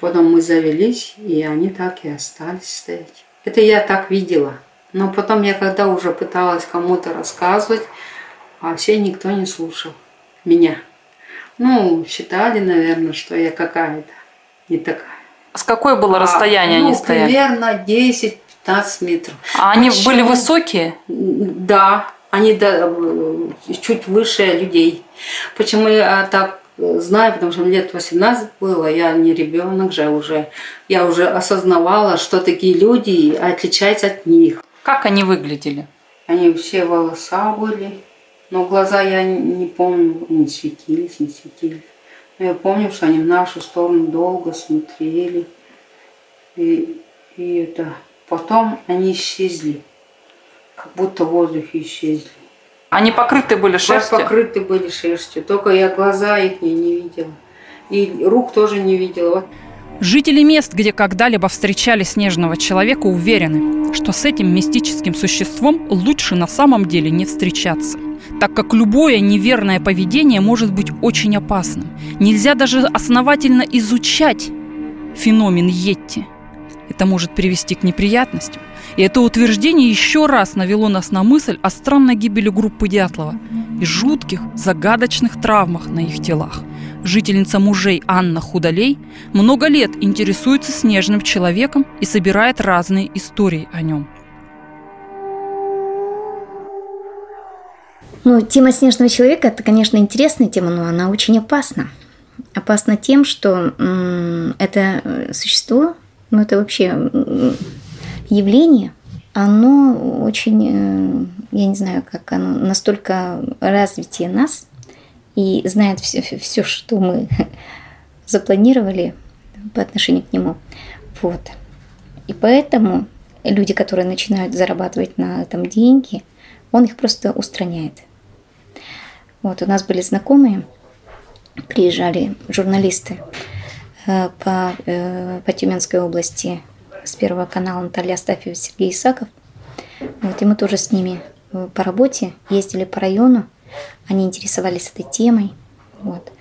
Потом мы завелись, и они так и остались стоять. Это я так видела. Но потом я когда уже пыталась кому-то рассказывать, а все никто не слушал меня. Ну, считали, наверное, что я какая-то не такая. С какое было расстояние а, ну, они стояли? примерно 10-15 метров. А они Почему? были высокие? Да, они да, чуть выше людей. Почему я так знаю, потому что мне лет 18 было, я не ребенок же уже. Я уже осознавала, что такие люди отличаются от них. Как они выглядели? Они все волоса были, но глаза я не помню, не светились, не светились. Но я помню, что они в нашу сторону долго смотрели. И, и это потом они исчезли. Как будто в воздухе исчезли. Они покрыты были шерстью? Покрыты были шерстью. Только я глаза их не, не видела. И рук тоже не видела. Жители мест, где когда-либо встречали снежного человека, уверены, что с этим мистическим существом лучше на самом деле не встречаться так как любое неверное поведение может быть очень опасным. Нельзя даже основательно изучать феномен Йетти. Это может привести к неприятностям. И это утверждение еще раз навело нас на мысль о странной гибели группы Дятлова и жутких, загадочных травмах на их телах. Жительница мужей Анна Худолей много лет интересуется снежным человеком и собирает разные истории о нем. Ну, тема снежного человека – это, конечно, интересная тема, но она очень опасна. Опасна тем, что это э, существо, ну, это вообще явление, оно очень, э, я не знаю, как оно, настолько развитие нас и знает все, все что мы запланировали по отношению к нему. Вот. И поэтому люди, которые начинают зарабатывать на этом деньги, он их просто устраняет – вот, у нас были знакомые, приезжали журналисты э, по, э, по Тюменской области с Первого канала Наталья Астафьева, Сергей Исаков. Вот, и мы тоже с ними э, по работе ездили по району, они интересовались этой темой. Вот.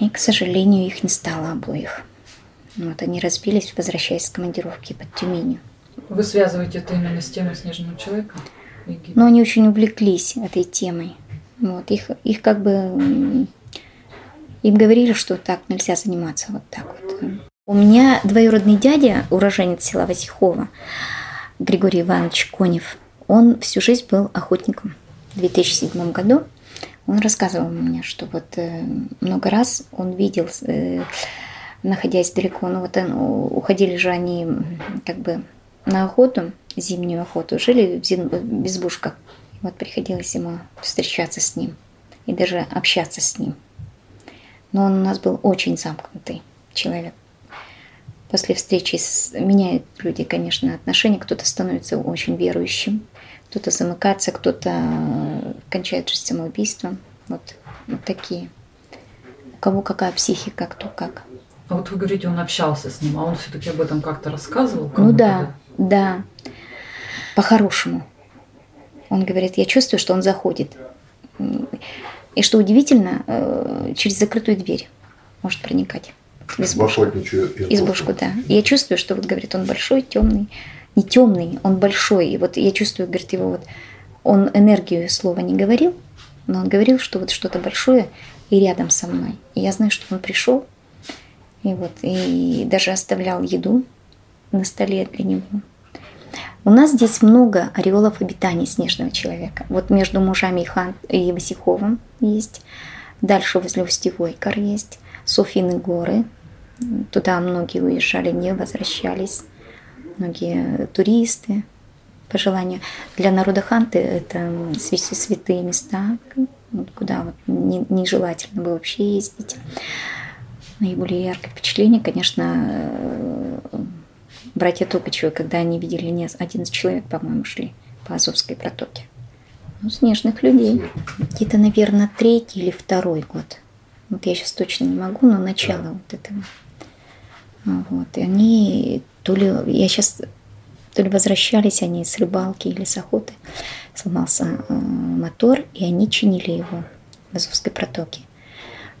И, к сожалению, их не стало обоих. Вот, они разбились, возвращаясь с командировки под Тюменью. Вы связываете это именно с темой снежного человека? Но они очень увлеклись этой темой. Вот, их, их как бы им говорили, что так нельзя заниматься вот так вот. У меня двоюродный дядя, уроженец села Васихова, Григорий Иванович Конев, он всю жизнь был охотником. В 2007 году он рассказывал мне, что вот э, много раз он видел, э, находясь далеко, ну вот уходили же они как бы на охоту, зимнюю охоту, жили в избушках вот приходилось ему встречаться с ним и даже общаться с ним. Но он у нас был очень замкнутый человек. После встречи с... меняют люди, конечно, отношения. Кто-то становится очень верующим, кто-то замыкается, кто-то кончает жизнь самоубийством. Вот, вот такие. У кого какая психика, кто как. А вот вы говорите, он общался с ним, а он все-таки об этом как-то рассказывал? Ну да, да. По-хорошему. Он говорит, я чувствую, что он заходит. И что удивительно, э, через закрытую дверь может проникать. Избушку. избушку, да. И я чувствую, что вот, говорит, он большой, темный. Не темный, он большой. И вот я чувствую, говорит, его вот... Он энергию слова не говорил, но он говорил, что вот что-то большое и рядом со мной. И я знаю, что он пришел, и вот, и даже оставлял еду на столе для него. У нас здесь много ореолов обитания снежного человека. Вот между мужами и, Хан, и Васиховым есть. Дальше возле Устевой гор есть. Софины горы. Туда многие уезжали, не возвращались. Многие туристы. по желанию. Для народа ханты это святые места, куда вот нежелательно было вообще ездить. Наиболее яркое впечатление, конечно, братья Токачевы, когда они видели не 11 человек, по-моему, шли по Азовской протоке. Ну, снежных людей. Где-то, наверное, третий или второй год. Вот я сейчас точно не могу, но начало вот этого. Вот. И они то ли, я сейчас, то ли возвращались они с рыбалки или с охоты, сломался э, мотор, и они чинили его в Азовской протоке.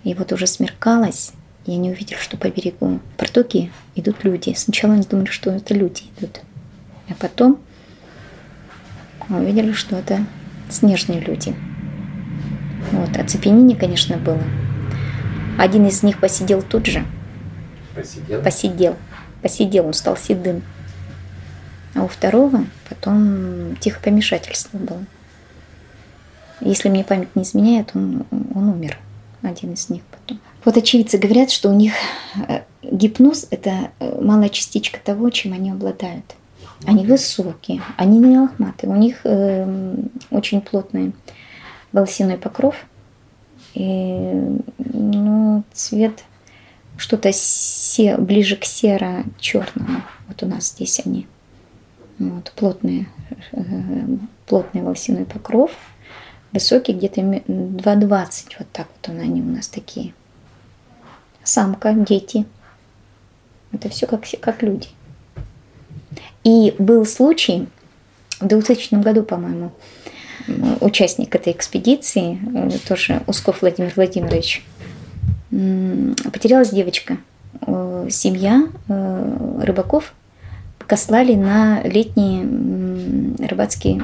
И вот уже смеркалось, и они увидели, что по берегу протоки идут люди. Сначала они думали, что это люди идут. А потом увидели, что это снежные люди. Вот. Оцепенение, конечно, было. Один из них посидел тут же. Посидел? Посидел. Посидел, он стал седым. А у второго потом тихо помешательство было. Если мне память не изменяет, он, он умер. Один из них потом. Вот очевидцы говорят, что у них э, гипноз – это э, малая частичка того, чем они обладают. Они высокие, они не лохматые, у них э, очень плотный волосяной покров, и ну, цвет что-то се, ближе к серо-черному. Вот у нас здесь они. Вот, плотные, э, плотный волосяной покров, высокий где-то 2,20, вот так вот он, они у нас такие. Самка, дети. Это все как, как люди. И был случай в 2000 году, по-моему, участник этой экспедиции, э, тоже Усков Владимир Владимирович, потерялась девочка. Э, семья э, рыбаков послали на летний рыбацкий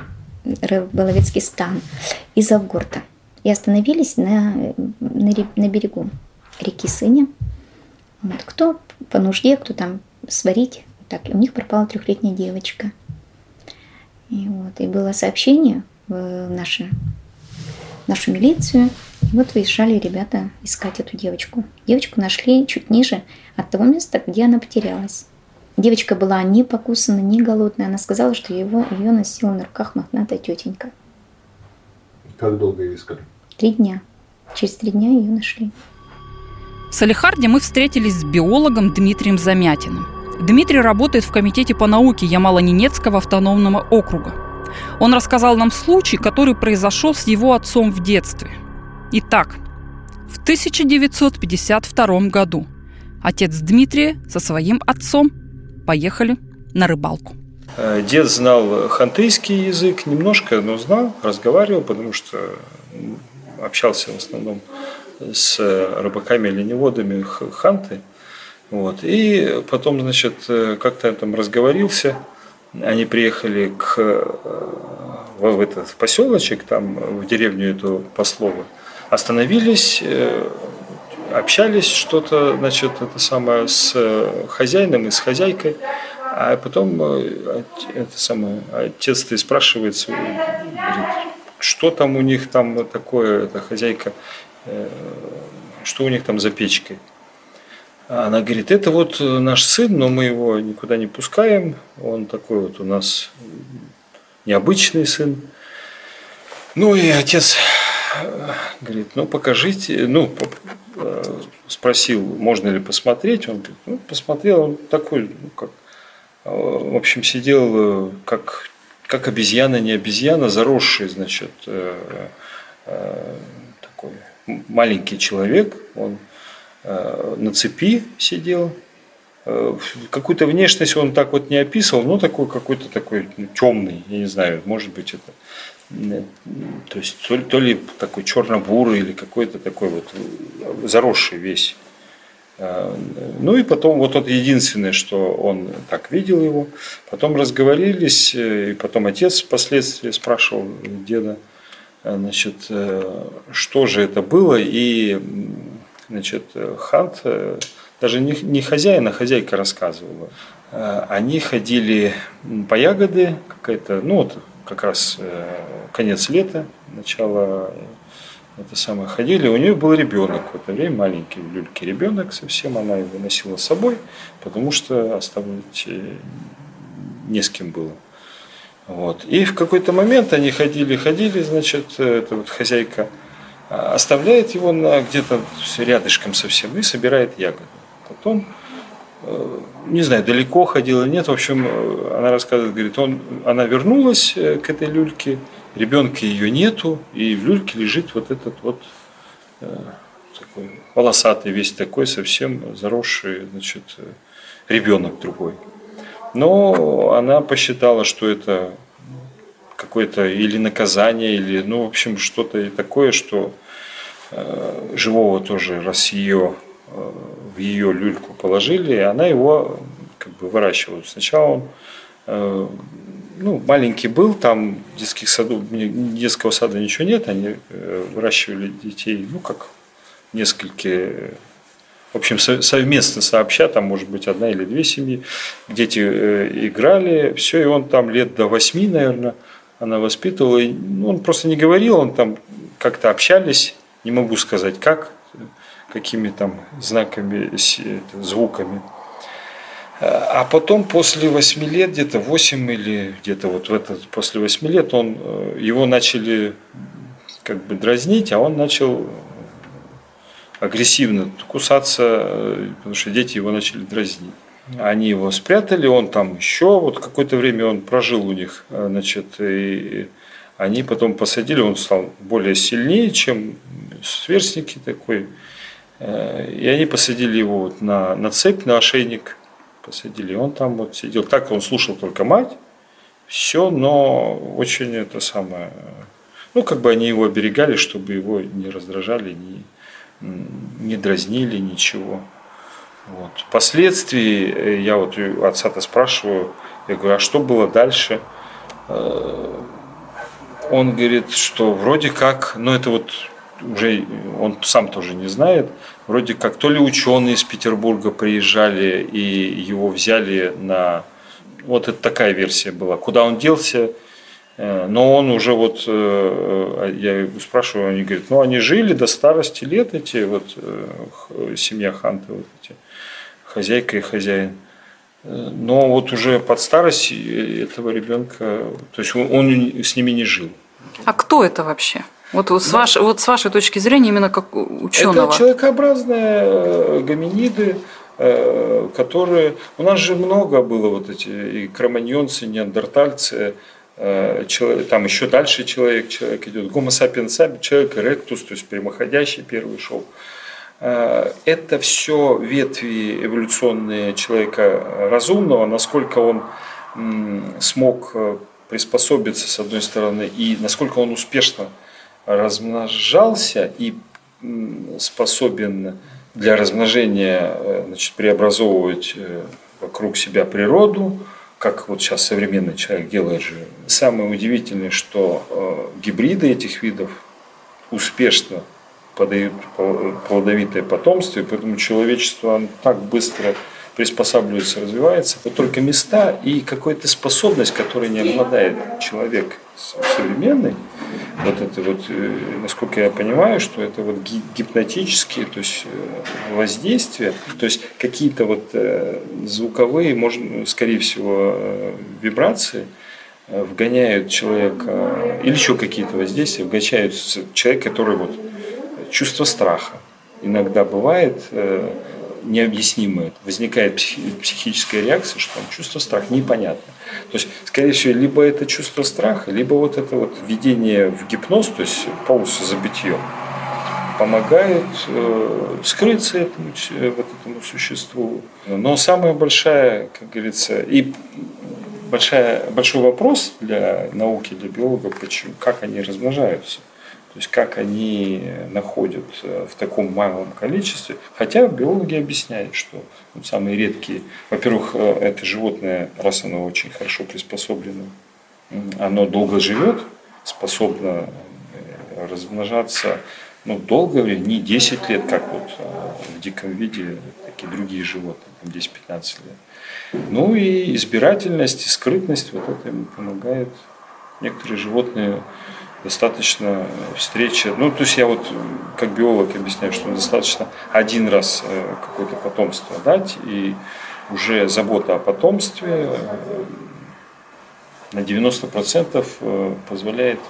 рыболовецкий стан из Авгорта и остановились на, на, на берегу реки Сыня. Вот. Кто по нужде, кто там сварить. Так, и у них пропала трехлетняя девочка. И, вот, и было сообщение в нашу, нашу милицию. И вот выезжали ребята искать эту девочку. Девочку нашли чуть ниже от того места, где она потерялась. Девочка была не покусана, не голодная. Она сказала, что его, ее носила на руках мохнатая тетенька. Как долго ее искали? Три дня. Через три дня ее нашли. В Салихарде мы встретились с биологом Дмитрием Замятиным. Дмитрий работает в Комитете по науке Ямало-Ненецкого автономного округа. Он рассказал нам случай, который произошел с его отцом в детстве. Итак, в 1952 году отец Дмитрия со своим отцом поехали на рыбалку. Э, дед знал хантыйский язык немножко, но знал, разговаривал, потому что общался в основном с рыбаками оленеводами ханты. Вот. И потом, значит, как-то там разговорился. Они приехали к, в этот поселочек, там, в деревню эту Послову. Остановились, общались что-то, значит, это самое с хозяином и с хозяйкой. А потом это самое, отец ты спрашивает, говорит, что там у них там такое, эта хозяйка Э, что у них там за печкой. Она говорит, это вот наш сын, но мы его никуда не пускаем. Он такой вот у нас необычный сын. Ну и отец э, говорит, ну покажите, ну э, спросил, можно ли посмотреть. Он говорит, ну посмотрел, он такой, ну, как, в общем, сидел как, как обезьяна, не обезьяна, заросший, значит, такой маленький человек, он э, на цепи сидел. Э, какую-то внешность он так вот не описывал, но такой какой-то такой ну, темный, я не знаю, может быть это, э, то есть то ли, то ли такой черно-бурый или какой-то такой вот заросший весь. Ну и потом вот это единственное, что он так видел его. Потом разговорились, и потом отец впоследствии спрашивал деда, значит, э, что же это было, и значит, э, даже не, не хозяин, а хозяйка рассказывала. Они ходили по ягоды, какая-то, ну вот как раз конец лета, начало это самое, ходили, у нее был ребенок в это время, маленький в люльке ребенок совсем, она его носила с собой, потому что оставить не с кем было. Вот. И в какой-то момент они ходили, ходили, значит, эта вот хозяйка а, оставляет его на где-то рядышком совсем и собирает ягоды. Потом, э, не знаю, далеко ходила, нет, в общем, э, она рассказывает, говорит, он, она вернулась э, к этой люльке, ребенка ее нету, и в люльке лежит вот этот вот такой волосатый, весь такой, совсем заросший, значит, ребенок другой. Но она посчитала, что это какое-то или наказание, или, ну, в общем, что-то такое, что э, живого тоже раз ее э, в ее люльку положили, и она его как бы выращивала. Сначала он э, ну, маленький был, там детских садов, детского сада ничего нет, они э, выращивали детей, ну, как несколько в общем, совместно сообща, там может быть одна или две семьи, дети э, играли, все, и он там лет до восьми, наверное, она воспитывала, и, ну, он просто не говорил, он там как-то общались, не могу сказать как, какими там знаками, звуками. А потом после восьми лет, где-то восемь или где-то вот в этот, после восьми лет, он, э, его начали как бы дразнить, а он начал агрессивно кусаться, э, потому что дети его начали дразнить. Они его спрятали, он там еще вот какое-то время он прожил у них, э, значит, и они потом посадили, он стал более сильнее, чем сверстники такой, э, и они посадили его вот на, на цепь, на ошейник, посадили, он там вот сидел, так он слушал только мать, все, но очень это самое, ну как бы они его оберегали, чтобы его не раздражали, не, не дразнили, ничего. Вот. Впоследствии э, я вот отца-то спрашиваю, я говорю, а что было дальше? Э, он говорит, что вроде как, ну это вот уже он сам тоже не знает, вроде как то ли ученые из Петербурга приезжали и его взяли на... Вот это такая версия была. Куда он делся, но он уже вот, э, я спрашиваю, они говорят, ну они жили до старости лет, эти вот э, семья Ханты, вот эти, хозяйка и хозяин. Но вот уже под старость этого ребенка, то есть он, он с ними не жил. А кто это вообще? Вот, вот, с ваш, вот с вашей точки зрения, именно как ученого. Это человекообразные гоминиды, которые... У нас же много было вот эти и кроманьонцы, неандертальцы, Э, человек, там еще дальше человек, человек идет, гомо сапиенс человек ректус, то есть прямоходящий первый шел. Э, это все ветви эволюционные человека разумного, насколько он смог э, приспособиться с одной стороны и насколько он успешно размножался и способен для размножения значит, преобразовывать вокруг себя природу, как вот сейчас современный человек делает же. Самое удивительное, что э, гибриды этих видов успешно подают плодовитое потомство, и поэтому человечество так быстро приспосабливается, развивается. Вот только места и какая-то способность, которой не обладает человек современный, вот это вот, э, насколько я понимаю, что это вот гипнотические, то есть э, воздействия, то есть какие-то вот э, звуковые, можно, скорее всего, вибрации вгоняют человека, или еще какие-то воздействия, вгоняют человека, который вот чувство страха. Иногда бывает необъяснимое. Возникает психическая реакция, что там чувство страха непонятно. То есть, скорее всего, либо это чувство страха, либо вот это вот введение в гипноз, то есть полностью забытье, помогает э, скрыться этому, э, вот этому существу. Но самая большая, как говорится, и большая, большой вопрос для науки, для биологов, почему, как они размножаются. То есть как они находят э, в таком малом количестве. Хотя биологи объясняют, что вот самые редкие, во-первых, э, это животное, раз оно очень хорошо приспособлено, оно долго живет, способно э, размножаться ну, время, не 10 лет, как вот в диком виде такие другие животные, 10-15 лет. Ну и избирательность, и скрытность, вот это ему помогает. Некоторые животные достаточно встречи. Ну, то есть я вот как биолог объясняю, что достаточно один раз э, какое-то потомство дать, и уже забота о потомстве, э, на 90% э, позволяет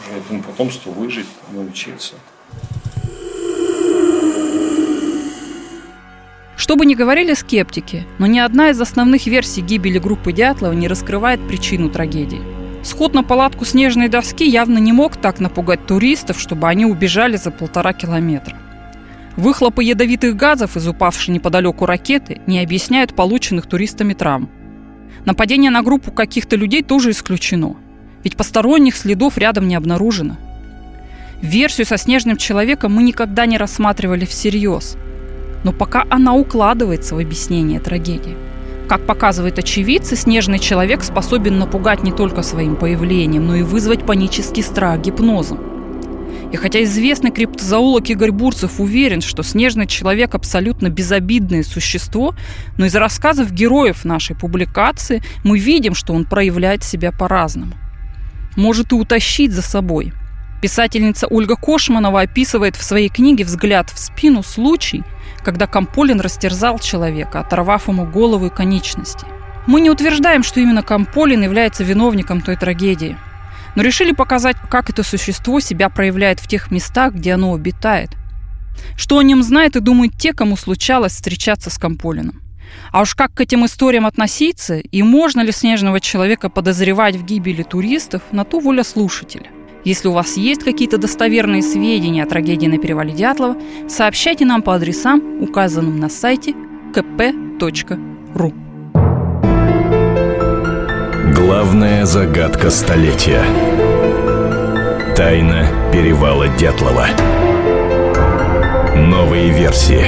уже этому потомству выжить, научиться. Что бы ни говорили скептики, но ни одна из основных версий гибели группы Дятлова не раскрывает причину трагедии. Сход на палатку снежной доски явно не мог так напугать туристов, чтобы они убежали за полтора километра. Выхлопы ядовитых газов из упавшей неподалеку ракеты не объясняют полученных туристами травм. Нападение на группу каких-то людей тоже исключено, ведь посторонних следов рядом не обнаружено. Версию со снежным человеком мы никогда не рассматривали всерьез, но пока она укладывается в объяснение трагедии. Как показывает очевидцы, снежный человек способен напугать не только своим появлением, но и вызвать панический страх гипнозом. И хотя известный криптозоолог Игорь Бурцев уверен, что снежный человек абсолютно безобидное существо, но из рассказов героев нашей публикации мы видим, что он проявляет себя по-разному. Может и утащить за собой. Писательница Ольга Кошманова описывает в своей книге «Взгляд в спину» случай, когда Камполин растерзал человека, оторвав ему голову и конечности. Мы не утверждаем, что именно Камполин является виновником той трагедии – но решили показать, как это существо себя проявляет в тех местах, где оно обитает. Что о нем знают и думают те, кому случалось встречаться с Камполином. А уж как к этим историям относиться и можно ли снежного человека подозревать в гибели туристов, на то воля слушателя. Если у вас есть какие-то достоверные сведения о трагедии на перевале Дятлова, сообщайте нам по адресам, указанным на сайте kp.ru. Главная загадка столетия. Тайна перевала Дятлова. Новые версии.